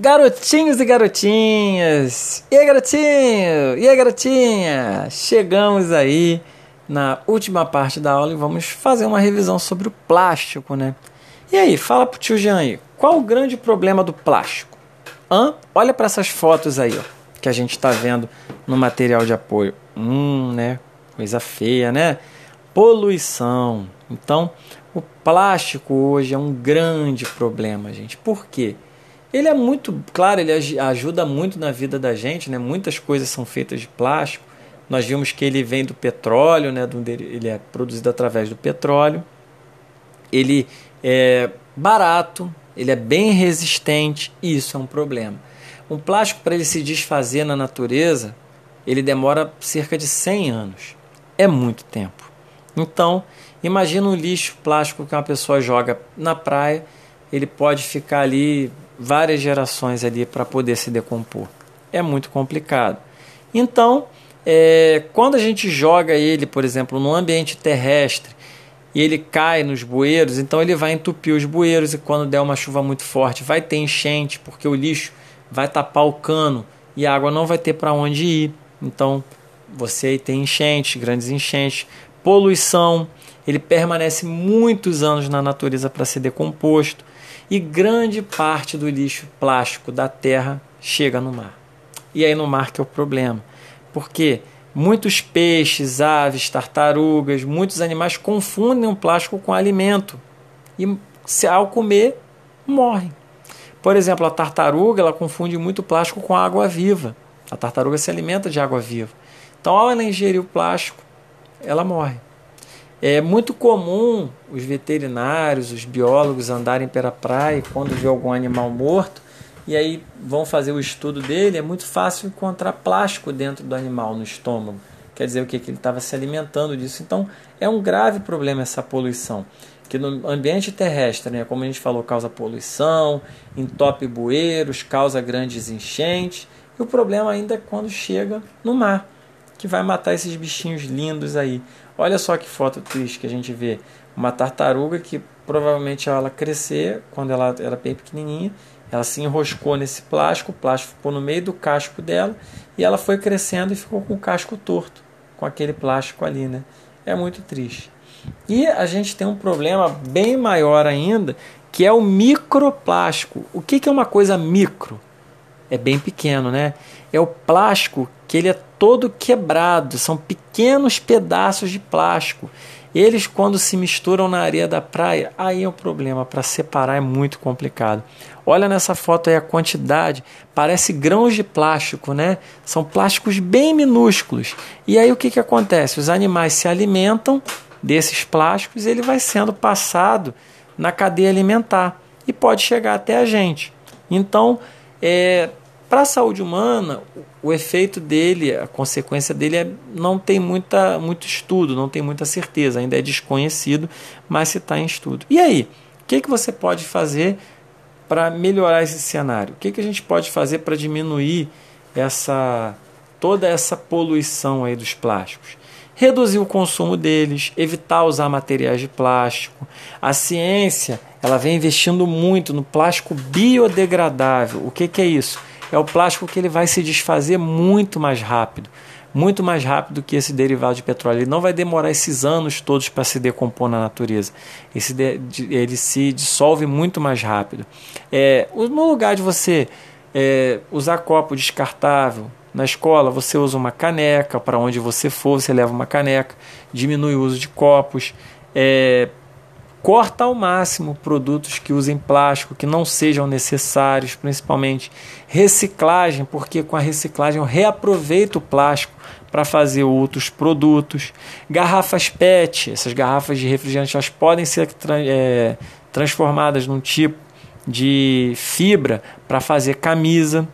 Garotinhos e garotinhas! E aí, garotinho? E aí, garotinha? Chegamos aí na última parte da aula e vamos fazer uma revisão sobre o plástico, né? E aí, fala pro tio Jean aí, qual o grande problema do plástico? Hã? Olha para essas fotos aí, ó, que a gente está vendo no material de apoio. Hum, né? Coisa feia, né? Poluição. Então, o plástico hoje é um grande problema, gente. Por quê? Ele é muito, claro, ele ajuda muito na vida da gente, né? Muitas coisas são feitas de plástico. Nós vimos que ele vem do petróleo, né? Ele é produzido através do petróleo. Ele é barato, ele é bem resistente, e isso é um problema. Um plástico para ele se desfazer na natureza, ele demora cerca de 100 anos. É muito tempo. Então, imagina um lixo plástico que uma pessoa joga na praia, ele pode ficar ali várias gerações ali para poder se decompor. É muito complicado. Então, é, quando a gente joga ele, por exemplo, no ambiente terrestre e ele cai nos bueiros, então ele vai entupir os bueiros e quando der uma chuva muito forte vai ter enchente, porque o lixo vai tapar o cano e a água não vai ter para onde ir. Então, você tem enchentes, grandes enchentes, poluição, ele permanece muitos anos na natureza para ser decomposto e grande parte do lixo plástico da terra chega no mar. E aí no mar que é o problema. Porque muitos peixes, aves, tartarugas, muitos animais confundem o plástico com alimento e se ao comer morrem. Por exemplo, a tartaruga ela confunde muito plástico com água viva. A tartaruga se alimenta de água viva. Então, ao ela ingerir o plástico, ela morre. É muito comum os veterinários, os biólogos andarem pela praia quando vê algum animal morto e aí vão fazer o estudo dele. É muito fácil encontrar plástico dentro do animal, no estômago. Quer dizer o que? Ele estava se alimentando disso. Então é um grave problema essa poluição. Que no ambiente terrestre, né, como a gente falou, causa poluição, entope bueiros, causa grandes enchentes. E o problema ainda é quando chega no mar, que vai matar esses bichinhos lindos aí. Olha só que foto triste que a gente vê. Uma tartaruga que provavelmente ela crescer, quando ela era bem pequenininha, ela se enroscou nesse plástico, o plástico ficou no meio do casco dela e ela foi crescendo e ficou com o casco torto, com aquele plástico ali, né? É muito triste. E a gente tem um problema bem maior ainda, que é o microplástico. O que é uma coisa micro? É bem pequeno, né? É o plástico que ele é todo quebrado, são pequenos pedaços de plástico. Eles, quando se misturam na areia da praia, aí é o problema, para separar é muito complicado. Olha nessa foto aí a quantidade, parece grãos de plástico, né? São plásticos bem minúsculos. E aí o que, que acontece? Os animais se alimentam desses plásticos e ele vai sendo passado na cadeia alimentar e pode chegar até a gente. Então, é, para a saúde humana, o efeito dele, a consequência dele é, não tem muita, muito estudo, não tem muita certeza, ainda é desconhecido, mas se está em estudo. E aí, o que, que você pode fazer para melhorar esse cenário? O que, que a gente pode fazer para diminuir essa toda essa poluição aí dos plásticos? Reduzir o consumo deles, evitar usar materiais de plástico. A ciência ela vem investindo muito no plástico biodegradável. O que, que é isso? É o plástico que ele vai se desfazer muito mais rápido, muito mais rápido que esse derivado de petróleo. Ele não vai demorar esses anos todos para se decompor na natureza. Esse ele se dissolve muito mais rápido. É, no lugar de você é, usar copo descartável, na escola você usa uma caneca, para onde você for você leva uma caneca, diminui o uso de copos. É, corta ao máximo produtos que usem plástico, que não sejam necessários, principalmente reciclagem, porque com a reciclagem eu reaproveito o plástico para fazer outros produtos. Garrafas PET, essas garrafas de refrigerante, elas podem ser é, transformadas num tipo de fibra para fazer camisa.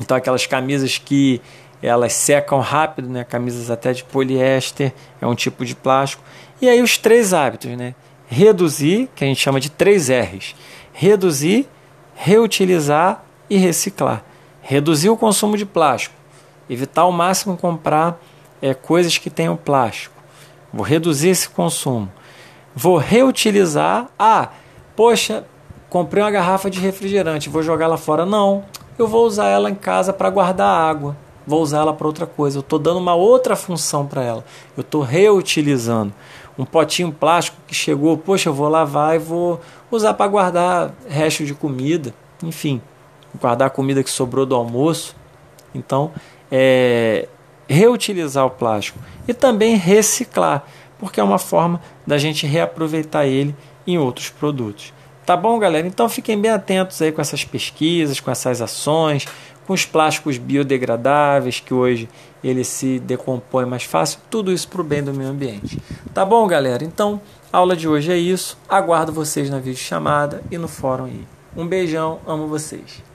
Então aquelas camisas que elas secam rápido, né? Camisas até de poliéster, é um tipo de plástico. E aí os três hábitos, né? Reduzir, que a gente chama de três R's: reduzir, reutilizar e reciclar. Reduzir o consumo de plástico, evitar ao máximo comprar é, coisas que tenham plástico. Vou reduzir esse consumo. Vou reutilizar. Ah, poxa, comprei uma garrafa de refrigerante, vou jogar ela fora. Não, eu vou usar ela em casa para guardar água. Vou usar ela para outra coisa. Eu estou dando uma outra função para ela. Eu estou reutilizando. Um potinho plástico que chegou, poxa, eu vou lavar e vou usar para guardar resto de comida. Enfim, guardar a comida que sobrou do almoço. Então, é, reutilizar o plástico e também reciclar, porque é uma forma da gente reaproveitar ele em outros produtos. Tá bom, galera? Então fiquem bem atentos aí com essas pesquisas, com essas ações, com os plásticos biodegradáveis que hoje ele se decompõe mais fácil, tudo isso para o bem do meio ambiente. Tá bom, galera? Então, a aula de hoje é isso. Aguardo vocês na videochamada e no fórum aí. Um beijão, amo vocês.